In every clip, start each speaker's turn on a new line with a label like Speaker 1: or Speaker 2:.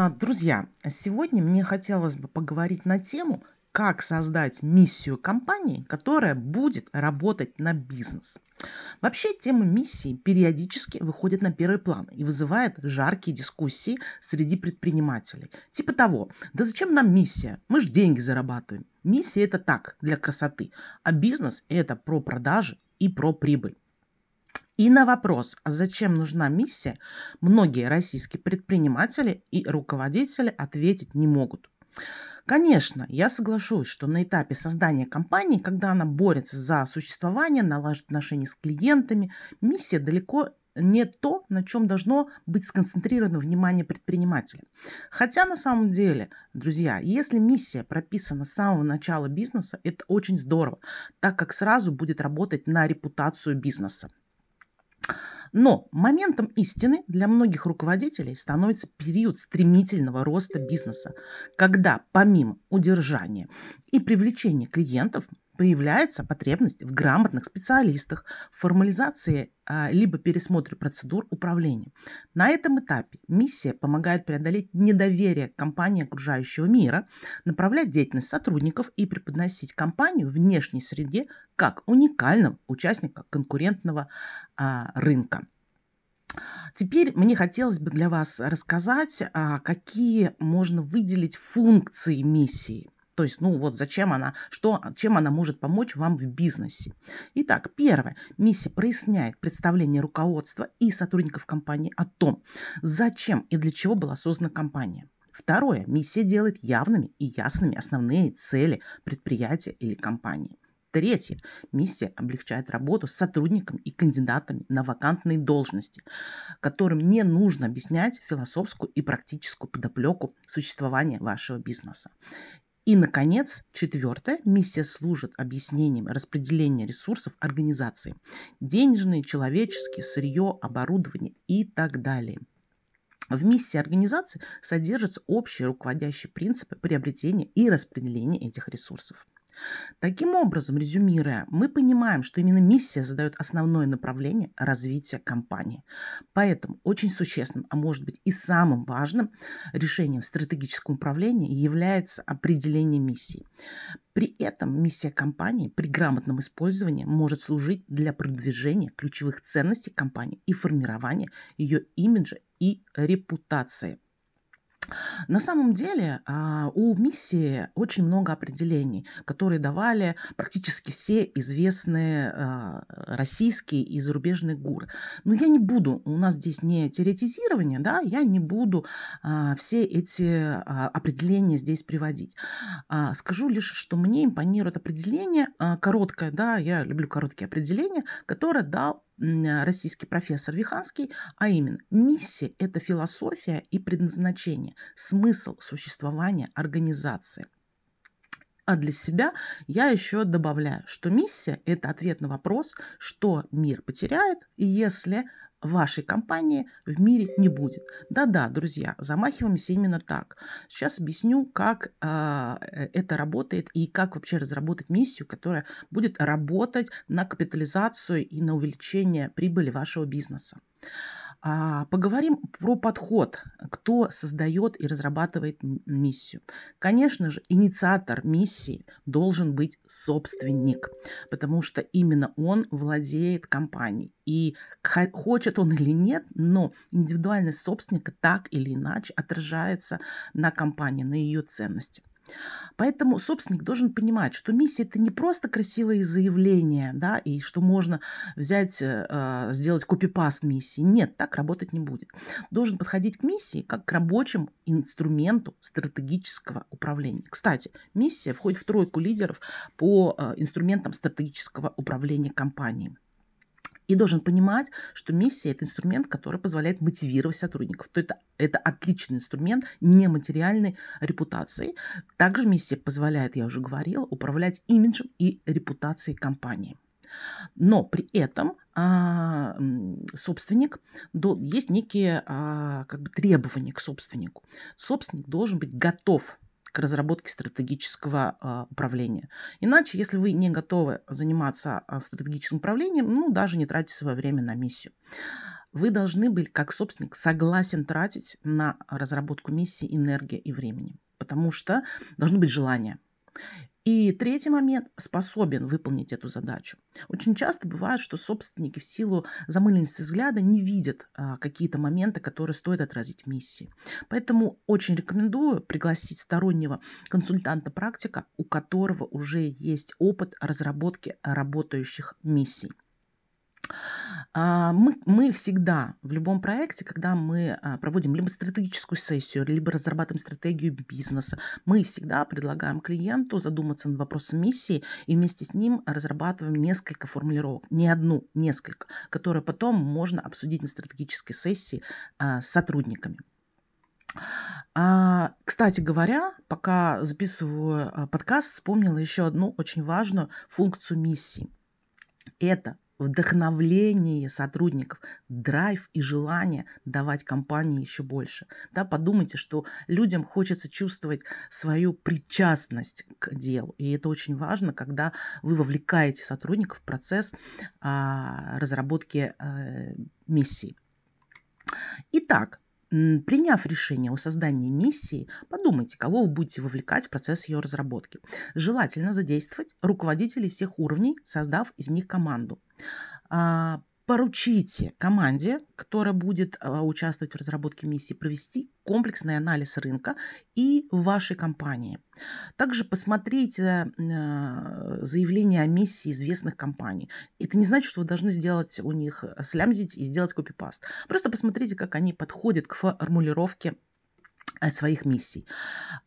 Speaker 1: А, Друзья, сегодня мне хотелось бы поговорить на тему, как создать миссию компании, которая будет работать на бизнес. Вообще, тема миссии периодически выходит на первый план и вызывает жаркие дискуссии среди предпринимателей. Типа того, да зачем нам миссия? Мы же деньги зарабатываем. Миссия это так, для красоты, а бизнес это про продажи и про прибыль. И на вопрос, а зачем нужна миссия, многие российские предприниматели и руководители ответить не могут. Конечно, я соглашусь, что на этапе создания компании, когда она борется за существование, налаживает отношения с клиентами, миссия далеко не то, на чем должно быть сконцентрировано внимание предпринимателя. Хотя на самом деле, друзья, если миссия прописана с самого начала бизнеса, это очень здорово, так как сразу будет работать на репутацию бизнеса. Но моментом истины для многих руководителей становится период стремительного роста бизнеса, когда помимо удержания и привлечения клиентов появляется потребность в грамотных специалистах, формализации а, либо пересмотре процедур управления. На этом этапе миссия помогает преодолеть недоверие к компании окружающего мира, направлять деятельность сотрудников и преподносить компанию в внешней среде как уникального участника конкурентного а, рынка. Теперь мне хотелось бы для вас рассказать, а, какие можно выделить функции миссии. То есть, ну вот зачем она, что, чем она может помочь вам в бизнесе. Итак, первое. Миссия проясняет представление руководства и сотрудников компании о том, зачем и для чего была создана компания. Второе. Миссия делает явными и ясными основные цели предприятия или компании. Третье. Миссия облегчает работу с сотрудниками и кандидатами на вакантные должности, которым не нужно объяснять философскую и практическую подоплеку существования вашего бизнеса. И, наконец, четвертое. Миссия служит объяснением распределения ресурсов организации. Денежные, человеческие, сырье, оборудование и так далее. В миссии организации содержатся общие руководящие принципы приобретения и распределения этих ресурсов. Таким образом, резюмируя, мы понимаем, что именно миссия задает основное направление развития компании. Поэтому очень существенным, а может быть и самым важным решением в стратегическом управлении является определение миссии. При этом миссия компании при грамотном использовании может служить для продвижения ключевых ценностей компании и формирования ее имиджа и репутации. На самом деле а, у миссии очень много определений, которые давали практически все известные а, российские и зарубежные гуры. Но я не буду, у нас здесь не теоретизирование, да, я не буду а, все эти определения здесь приводить. Скажу лишь, что мне импонирует определение короткое, да, я люблю короткие определения, которое дал российский профессор Виханский, а именно миссия – это философия и предназначение, смысл существования организации. А для себя я еще добавляю, что миссия – это ответ на вопрос, что мир потеряет, если вашей компании в мире не будет. Да-да, друзья, замахиваемся именно так. Сейчас объясню, как э, это работает и как вообще разработать миссию, которая будет работать на капитализацию и на увеличение прибыли вашего бизнеса. А, поговорим про подход, кто создает и разрабатывает миссию. Конечно же, инициатор миссии должен быть собственник, потому что именно он владеет компанией. И хочет он или нет, но индивидуальность собственника так или иначе отражается на компании, на ее ценности. Поэтому собственник должен понимать, что миссия это не просто красивые заявления, да, и что можно взять, э, сделать копипаст миссии. Нет, так работать не будет. Должен подходить к миссии как к рабочему инструменту стратегического управления. Кстати, миссия входит в тройку лидеров по э, инструментам стратегического управления компанией и должен понимать, что миссия – это инструмент, который позволяет мотивировать сотрудников. То это, это отличный инструмент нематериальной репутации. Также миссия позволяет, я уже говорила, управлять имиджем и репутацией компании. Но при этом а, собственник, до, есть некие а, как бы требования к собственнику. Собственник должен быть готов к разработке стратегического э, управления. Иначе, если вы не готовы заниматься э, стратегическим управлением, ну, даже не тратьте свое время на миссию. Вы должны быть, как собственник, согласен тратить на разработку миссии энергии и времени, потому что должно быть желание. И третий момент – способен выполнить эту задачу. Очень часто бывает, что собственники в силу замыленности взгляда не видят а, какие-то моменты, которые стоит отразить в миссии. Поэтому очень рекомендую пригласить стороннего консультанта-практика, у которого уже есть опыт разработки работающих миссий. А, мы, мы всегда в любом проекте, когда мы а, проводим либо стратегическую сессию, либо разрабатываем стратегию бизнеса, мы всегда предлагаем клиенту задуматься над вопросом миссии и вместе с ним разрабатываем несколько формулировок, не одну, несколько, которые потом можно обсудить на стратегической сессии а, с сотрудниками. Кстати говоря, пока записываю подкаст, вспомнила еще одну очень важную функцию миссии. Это вдохновление сотрудников, драйв и желание давать компании еще больше. Да, подумайте, что людям хочется чувствовать свою причастность к делу. И это очень важно, когда вы вовлекаете сотрудников в процесс а, разработки а, миссии. Итак, Приняв решение о создании миссии, подумайте, кого вы будете вовлекать в процесс ее разработки. Желательно задействовать руководителей всех уровней, создав из них команду. Поручите команде, которая будет а, участвовать в разработке миссии, провести комплексный анализ рынка и вашей компании. Также посмотрите а, заявления о миссии известных компаний. Это не значит, что вы должны сделать у них, слямзить и сделать копипаст. Просто посмотрите, как они подходят к формулировке Э, своих миссий.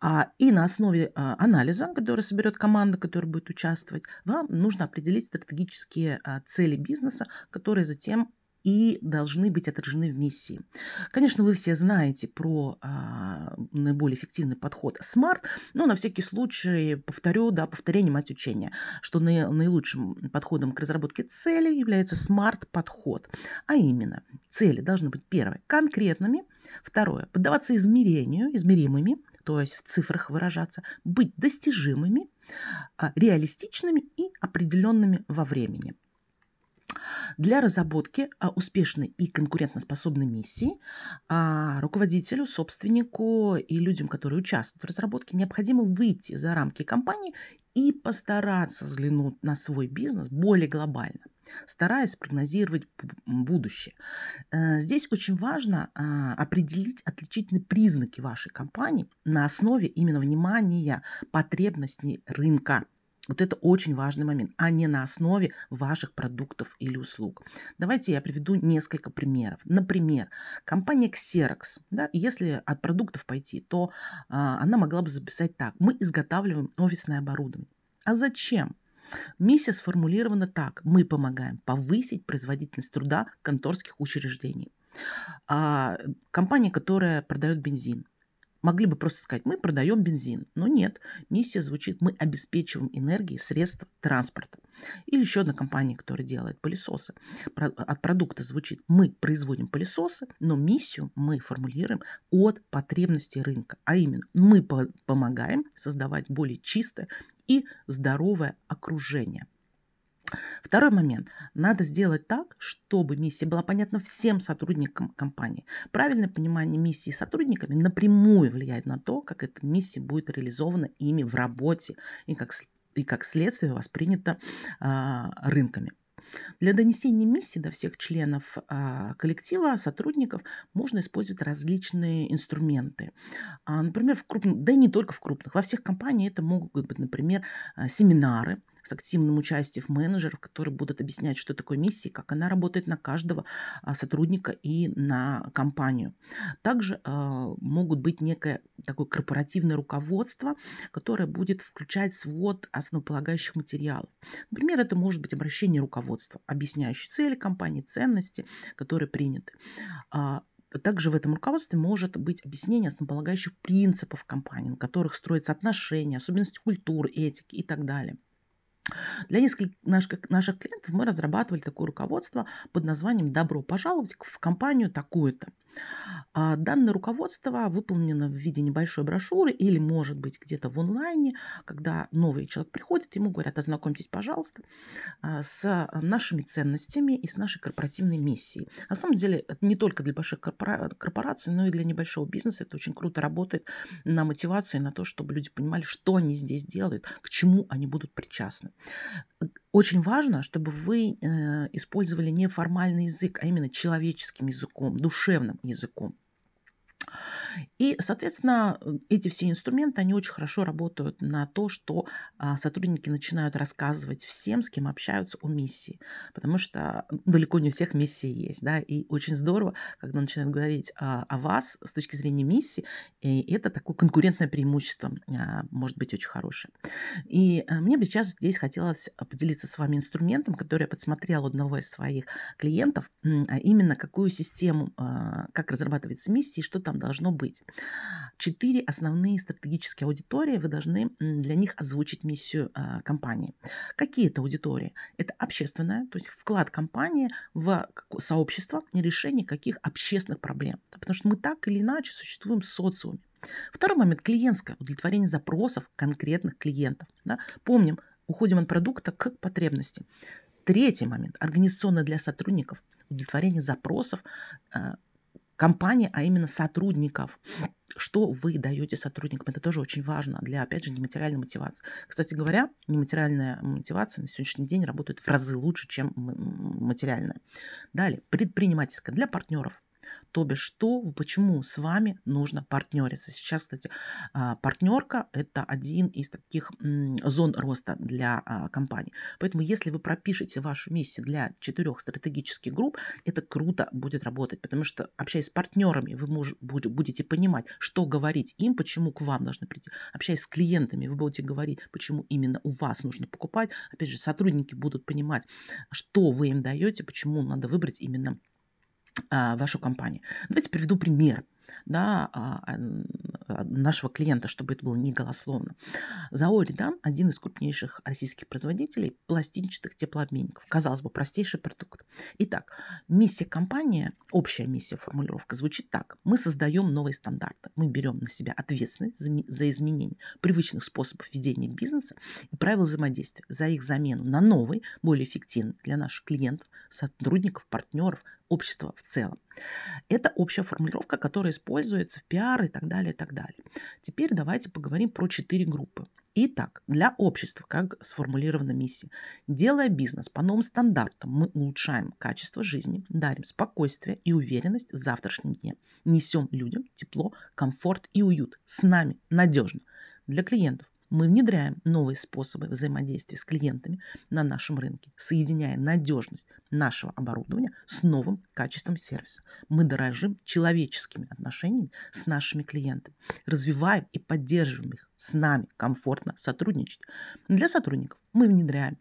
Speaker 1: А, и на основе а, анализа, который соберет команда, которая будет участвовать, вам нужно определить стратегические а, цели бизнеса, которые затем и должны быть отражены в миссии. Конечно, вы все знаете про а, наиболее эффективный подход SMART, но на всякий случай повторю, да, повторение мать учения, что на, наилучшим подходом к разработке цели является SMART подход, а именно цели должны быть первое конкретными, второе поддаваться измерению, измеримыми, то есть в цифрах выражаться, быть достижимыми, а, реалистичными и определенными во времени. Для разработки а, успешной и конкурентоспособной миссии а, руководителю, собственнику и людям, которые участвуют в разработке, необходимо выйти за рамки компании и постараться взглянуть на свой бизнес более глобально, стараясь прогнозировать будущее. Э, здесь очень важно а, определить отличительные признаки вашей компании на основе именно внимания потребностей рынка – вот это очень важный момент, а не на основе ваших продуктов или услуг. Давайте я приведу несколько примеров. Например, компания Xerox, да, если от продуктов пойти, то а, она могла бы записать так. Мы изготавливаем офисное оборудование. А зачем? Миссия сформулирована так. Мы помогаем повысить производительность труда конторских учреждений. А, компания, которая продает бензин, Могли бы просто сказать, мы продаем бензин. Но нет, миссия звучит, мы обеспечиваем энергией средств транспорта. Или еще одна компания, которая делает пылесосы. От продукта звучит, мы производим пылесосы, но миссию мы формулируем от потребностей рынка. А именно, мы помогаем создавать более чистое и здоровое окружение – Второй момент. Надо сделать так, чтобы миссия была понятна всем сотрудникам компании. Правильное понимание миссии сотрудниками напрямую влияет на то, как эта миссия будет реализована ими в работе и как, и как следствие воспринята а, рынками. Для донесения миссии до всех членов а, коллектива, сотрудников, можно использовать различные инструменты. А, например, в крупных, да и не только в крупных, во всех компаниях это могут быть, например, а, семинары, с активным участием менеджеров, которые будут объяснять, что такое миссия, как она работает на каждого а, сотрудника и на компанию. Также э, могут быть некое такое корпоративное руководство, которое будет включать свод основополагающих материалов. Например, это может быть обращение руководства, объясняющее цели компании, ценности, которые приняты. А, также в этом руководстве может быть объяснение основополагающих принципов компании, на которых строятся отношения, особенности культуры, этики и так далее. Для нескольких наших, наших клиентов мы разрабатывали такое руководство под названием «Добро пожаловать в компанию такую-то». А данное руководство выполнено в виде небольшой брошюры или, может быть, где-то в онлайне, когда новый человек приходит, ему говорят, ознакомьтесь, пожалуйста, а, с нашими ценностями и с нашей корпоративной миссией. На самом деле, не только для больших корпораций, но и для небольшого бизнеса. Это очень круто работает на мотивации, на то, чтобы люди понимали, что они здесь делают, к чему они будут причастны. Очень важно, чтобы вы э, использовали не формальный язык, а именно человеческим языком, душевным языком. И, соответственно, эти все инструменты, они очень хорошо работают на то, что а, сотрудники начинают рассказывать всем, с кем общаются о миссии. Потому что далеко не у всех миссия есть. Да? И очень здорово, когда начинают говорить а, о вас с точки зрения миссии. И это такое конкурентное преимущество, а, может быть, очень хорошее. И мне бы сейчас здесь хотелось поделиться с вами инструментом, который я подсмотрела у одного из своих клиентов, а именно какую систему, как разрабатывается миссия и что там должно быть. Четыре основные стратегические аудитории, вы должны для них озвучить миссию э, компании. Какие это аудитории? Это общественная, то есть вклад компании в сообщество и решение каких общественных проблем. Потому что мы так или иначе существуем в социуме. Второй момент – клиентское удовлетворение запросов конкретных клиентов. Да? Помним, уходим от продукта к потребности. Третий момент – организационно для сотрудников удовлетворение запросов э, компании, а именно сотрудников. Что вы даете сотрудникам? Это тоже очень важно для, опять же, нематериальной мотивации. Кстати говоря, нематериальная мотивация на сегодняшний день работает в разы лучше, чем материальная. Далее, предпринимательская для партнеров. То бишь, что, почему с вами нужно партнериться. Сейчас, кстати, а, партнерка – это один из таких зон роста для а, компании. Поэтому, если вы пропишете вашу миссию для четырех стратегических групп, это круто будет работать, потому что, общаясь с партнерами, вы будете понимать, что говорить им, почему к вам должны прийти. Общаясь с клиентами, вы будете говорить, почему именно у вас нужно покупать. Опять же, сотрудники будут понимать, что вы им даете, почему надо выбрать именно вашу компанию. Давайте приведу пример да, а, а, нашего клиента, чтобы это было не голословно. Заори, да, один из крупнейших российских производителей пластинчатых теплообменников. Казалось бы, простейший продукт. Итак, миссия компании, общая миссия, формулировка звучит так. Мы создаем новые стандарты. Мы берем на себя ответственность за, за изменение привычных способов ведения бизнеса и правил взаимодействия, за их замену на новый, более эффективный для наших клиентов, сотрудников, партнеров, общества в целом. Это общая формулировка, которая используется в пиар и так далее, и так далее. Теперь давайте поговорим про четыре группы. Итак, для общества, как сформулирована миссия, делая бизнес по новым стандартам, мы улучшаем качество жизни, дарим спокойствие и уверенность в завтрашнем дне, несем людям тепло, комфорт и уют, с нами надежно. Для клиентов мы внедряем новые способы взаимодействия с клиентами на нашем рынке, соединяя надежность нашего оборудования с новым качеством сервиса. Мы дорожим человеческими отношениями с нашими клиентами, развиваем и поддерживаем их с нами комфортно сотрудничать. Для сотрудников мы внедряем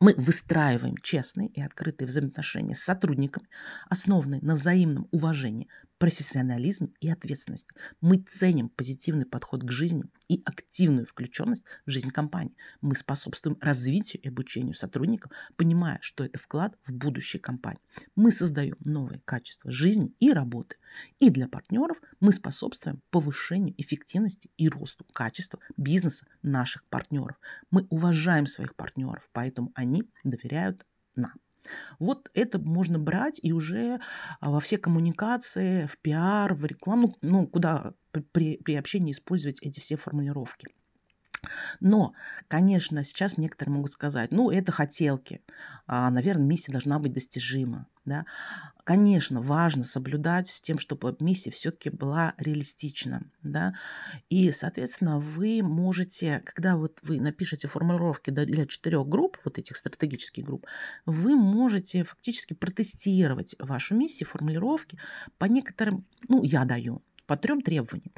Speaker 1: мы выстраиваем честные и открытые взаимоотношения с сотрудниками, основанные на взаимном уважении, профессионализме и ответственности. Мы ценим позитивный подход к жизни и активную включенность в жизнь компании. Мы способствуем развитию и обучению сотрудников, понимая, что это вклад в будущее компании. Мы создаем новые качества жизни и работы. И для партнеров мы способствуем повышению эффективности и росту качества бизнеса наших партнеров. Мы уважаем своих партнеров, поэтому они доверяют нам. Вот это можно брать и уже а, во все коммуникации, в пиар, в рекламу, ну, куда при, при общении использовать эти все формулировки. Но, конечно, сейчас некоторые могут сказать, ну, это хотелки, а, наверное, миссия должна быть достижима. Да? Конечно, важно соблюдать с тем, чтобы миссия все-таки была реалистична. Да? И, соответственно, вы можете, когда вот вы напишете формулировки для четырех групп, вот этих стратегических групп, вы можете фактически протестировать вашу миссию, формулировки по некоторым, ну, я даю, по трем требованиям.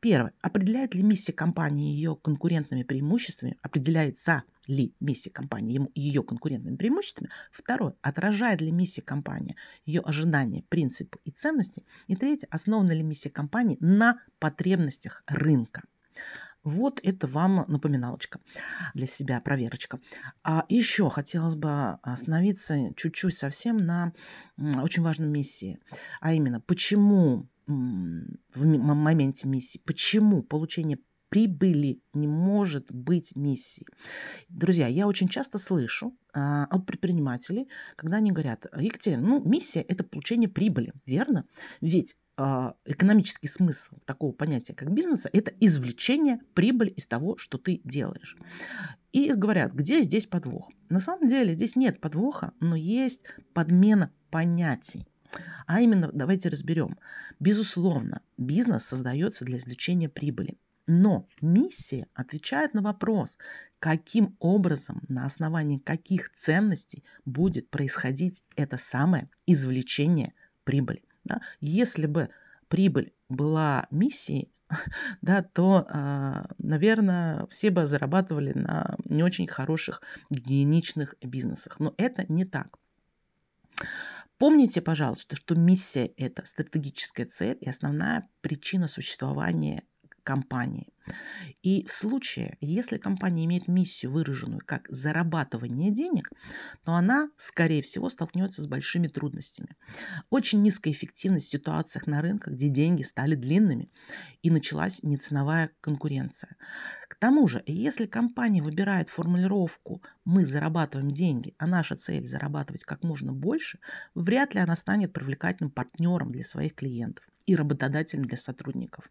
Speaker 1: Первое. Определяет ли миссия компании ее конкурентными преимуществами? Определяется ли миссия компании ее конкурентными преимуществами? Второе. Отражает ли миссия компании ее ожидания, принципы и ценности? И третье. Основана ли миссия компании на потребностях рынка? Вот это вам напоминалочка для себя, проверочка. А еще хотелось бы остановиться чуть-чуть совсем на очень важной миссии, а именно, почему в моменте миссии, почему получение прибыли не может быть миссией. Друзья, я очень часто слышу а, от предпринимателей, когда они говорят, Екатерина, ну, миссия – это получение прибыли, верно? Ведь а, экономический смысл такого понятия, как бизнеса, это извлечение прибыли из того, что ты делаешь. И говорят, где здесь подвох? На самом деле здесь нет подвоха, но есть подмена понятий. А именно, давайте разберем. Безусловно, бизнес создается для извлечения прибыли. Но миссия отвечает на вопрос, каким образом, на основании каких ценностей будет происходить это самое извлечение прибыли. Да? Если бы прибыль была миссией, да, то, а, наверное, все бы зарабатывали на не очень хороших гигиеничных бизнесах. Но это не так. Помните, пожалуйста, что миссия – это стратегическая цель и основная причина существования компании. И в случае, если компания имеет миссию, выраженную как зарабатывание денег, то она, скорее всего, столкнется с большими трудностями. Очень низкая эффективность в ситуациях на рынках, где деньги стали длинными и началась неценовая конкуренция. К тому же, если компания выбирает формулировку «мы зарабатываем деньги», а наша цель – зарабатывать как можно больше, вряд ли она станет привлекательным партнером для своих клиентов и работодателем для сотрудников.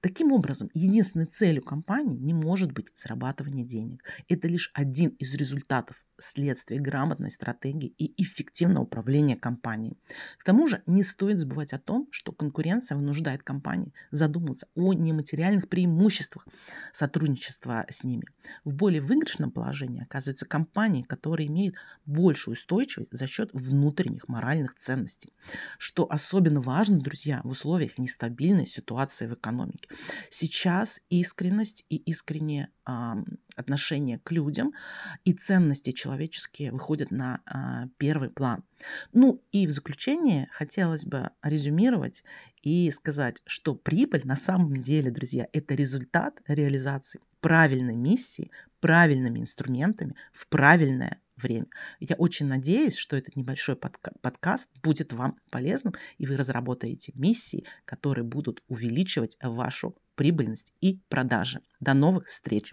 Speaker 1: Таким образом, единственной целью компании не может быть зарабатывание денег. Это лишь один из результатов следствие грамотной стратегии и эффективного управления компанией. К тому же не стоит забывать о том, что конкуренция вынуждает компании задуматься о нематериальных преимуществах сотрудничества с ними. В более выигрышном положении оказываются компании, которые имеют большую устойчивость за счет внутренних моральных ценностей, что особенно важно, друзья, в условиях нестабильной ситуации в экономике. Сейчас искренность и искреннее отношение к людям и ценности человеческие выходят на э, первый план. Ну и в заключение хотелось бы резюмировать и сказать, что прибыль на самом деле, друзья, это результат реализации правильной миссии, правильными инструментами в правильное время. Я очень надеюсь, что этот небольшой подка- подкаст будет вам полезным, и вы разработаете миссии, которые будут увеличивать вашу прибыльность и продажи. До новых встреч!